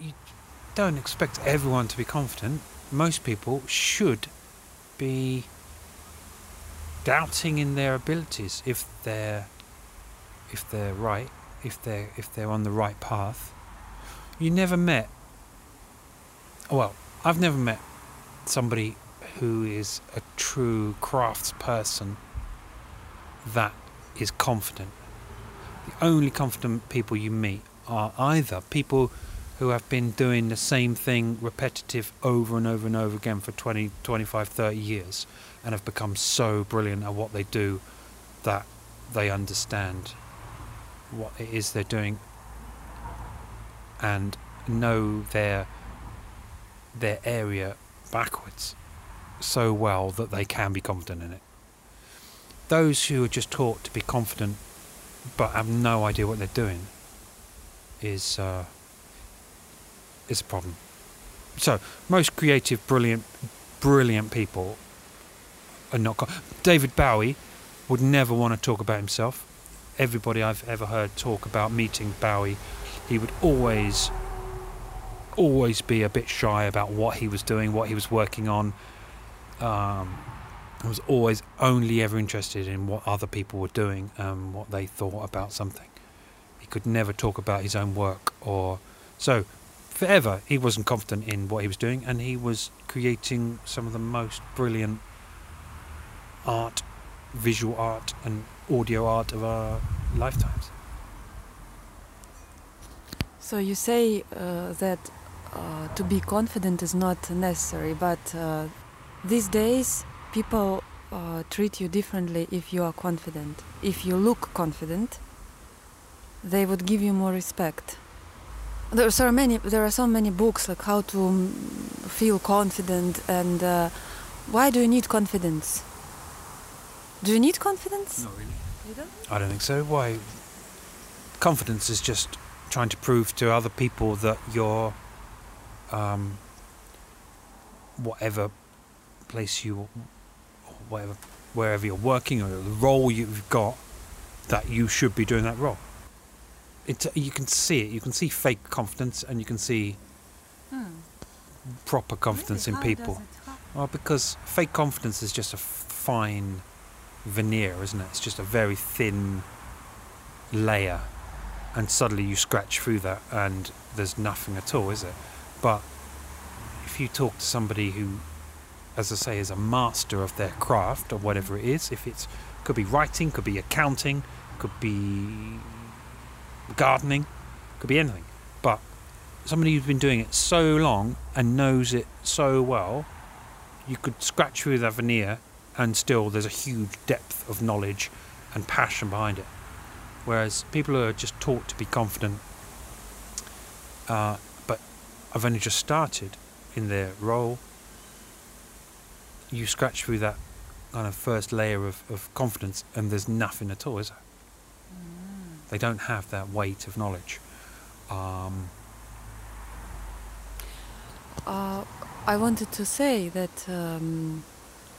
you don't expect everyone to be confident. Most people should be doubting in their abilities if they're if they're right, if they're if they're on the right path. You never met well, I've never met somebody who is a true crafts person that is confident. The only confident people you meet are either people who have been doing the same thing repetitive over and over and over again for 20, 25, 30 years and have become so brilliant at what they do that they understand what it is they're doing and know their their area backwards so well that they can be confident in it. Those who are just taught to be confident but have no idea what they're doing is uh, is a problem. So most creative, brilliant, brilliant people are not. David Bowie would never want to talk about himself. Everybody I've ever heard talk about meeting Bowie, he would always, always be a bit shy about what he was doing, what he was working on. Um, was always only ever interested in what other people were doing, and what they thought about something. He could never talk about his own work, or so forever he wasn't confident in what he was doing, and he was creating some of the most brilliant art, visual art, and audio art of our lifetimes. So you say uh, that uh, to be confident is not necessary, but uh, these days people uh, treat you differently if you are confident. If you look confident, they would give you more respect. There are so many. There are so many books like how to mm, feel confident and uh, why do you need confidence? Do you need confidence? Not really. You don't? I don't think so. Why? Confidence is just trying to prove to other people that you're, um, whatever place you, or whatever, wherever you're working or the role you've got, that you should be doing that role. It, you can see it. You can see fake confidence, and you can see Hmm. proper confidence in people. Well, because fake confidence is just a fine veneer, isn't it? It's just a very thin layer, and suddenly you scratch through that, and there's nothing at all, is it? But if you talk to somebody who, as I say, is a master of their craft or whatever it is, if it's could be writing, could be accounting, could be gardening, could be anything, but somebody who's been doing it so long and knows it so well, you could scratch through that veneer and still there's a huge depth of knowledge and passion behind it. Whereas people who are just taught to be confident, uh, but have only just started in their role, you scratch through that kind of first layer of, of confidence and there's nothing at all, is there? They don't have that weight of knowledge. Um, Uh, I wanted to say that um,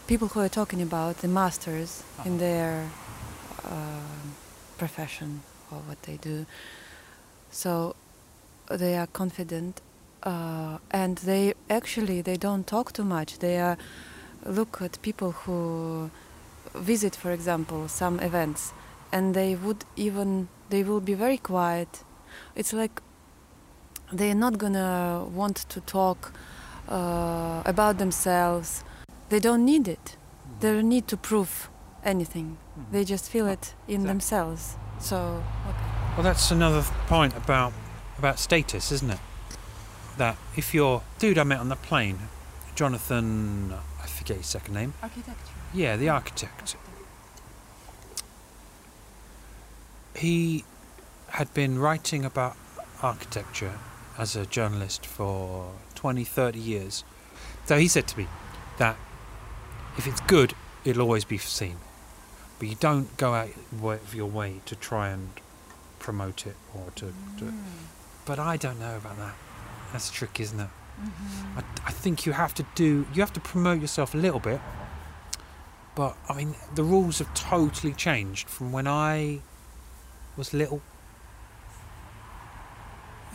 people who are talking about the masters in their uh, profession or what they do, so they are confident uh, and they actually they don't talk too much. They are look at people who visit, for example, some events, and they would even they will be very quiet. It's like they're not gonna want to talk uh, about themselves. They don't need it. They don't need to prove anything. They just feel it in themselves. So, okay. Well, that's another point about about status, isn't it? That if you're dude I met on the plane, Jonathan, I forget his second name. architecture. Yeah, the architect. He had been writing about architecture as a journalist for 20, 30 years. So he said to me that if it's good, it'll always be seen. But you don't go out of your way to try and promote it or to, to mm. but I don't know about that. That's a trick, isn't it? Mm-hmm. I, I think you have to do. You have to promote yourself a little bit. But I mean, the rules have totally changed from when I was little.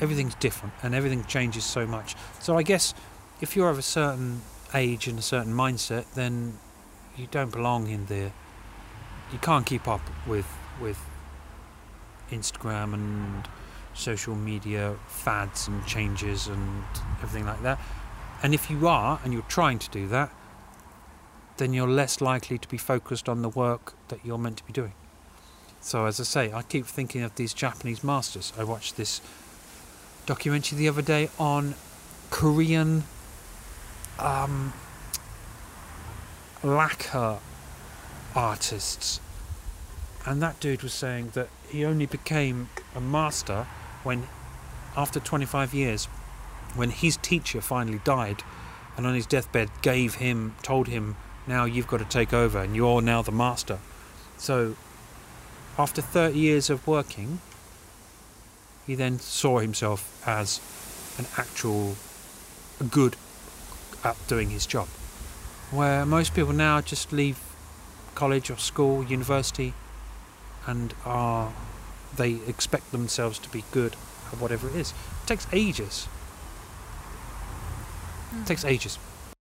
everything's different and everything changes so much. So I guess if you're of a certain age and a certain mindset, then you don't belong in there. You can't keep up with with Instagram and social media fads and changes and everything like that. And if you are and you're trying to do that, then you're less likely to be focused on the work that you're meant to be doing. So as I say, I keep thinking of these Japanese masters. I watched this documentary the other day on Korean um, lacquer artists, and that dude was saying that he only became a master when, after 25 years, when his teacher finally died, and on his deathbed gave him, told him, now you've got to take over, and you're now the master. So, after 30 years of working, he then saw himself as an actual good at doing his job. Where most people now just leave college or school, university, and are they expect themselves to be good at whatever it is. It takes ages. It takes hmm. ages.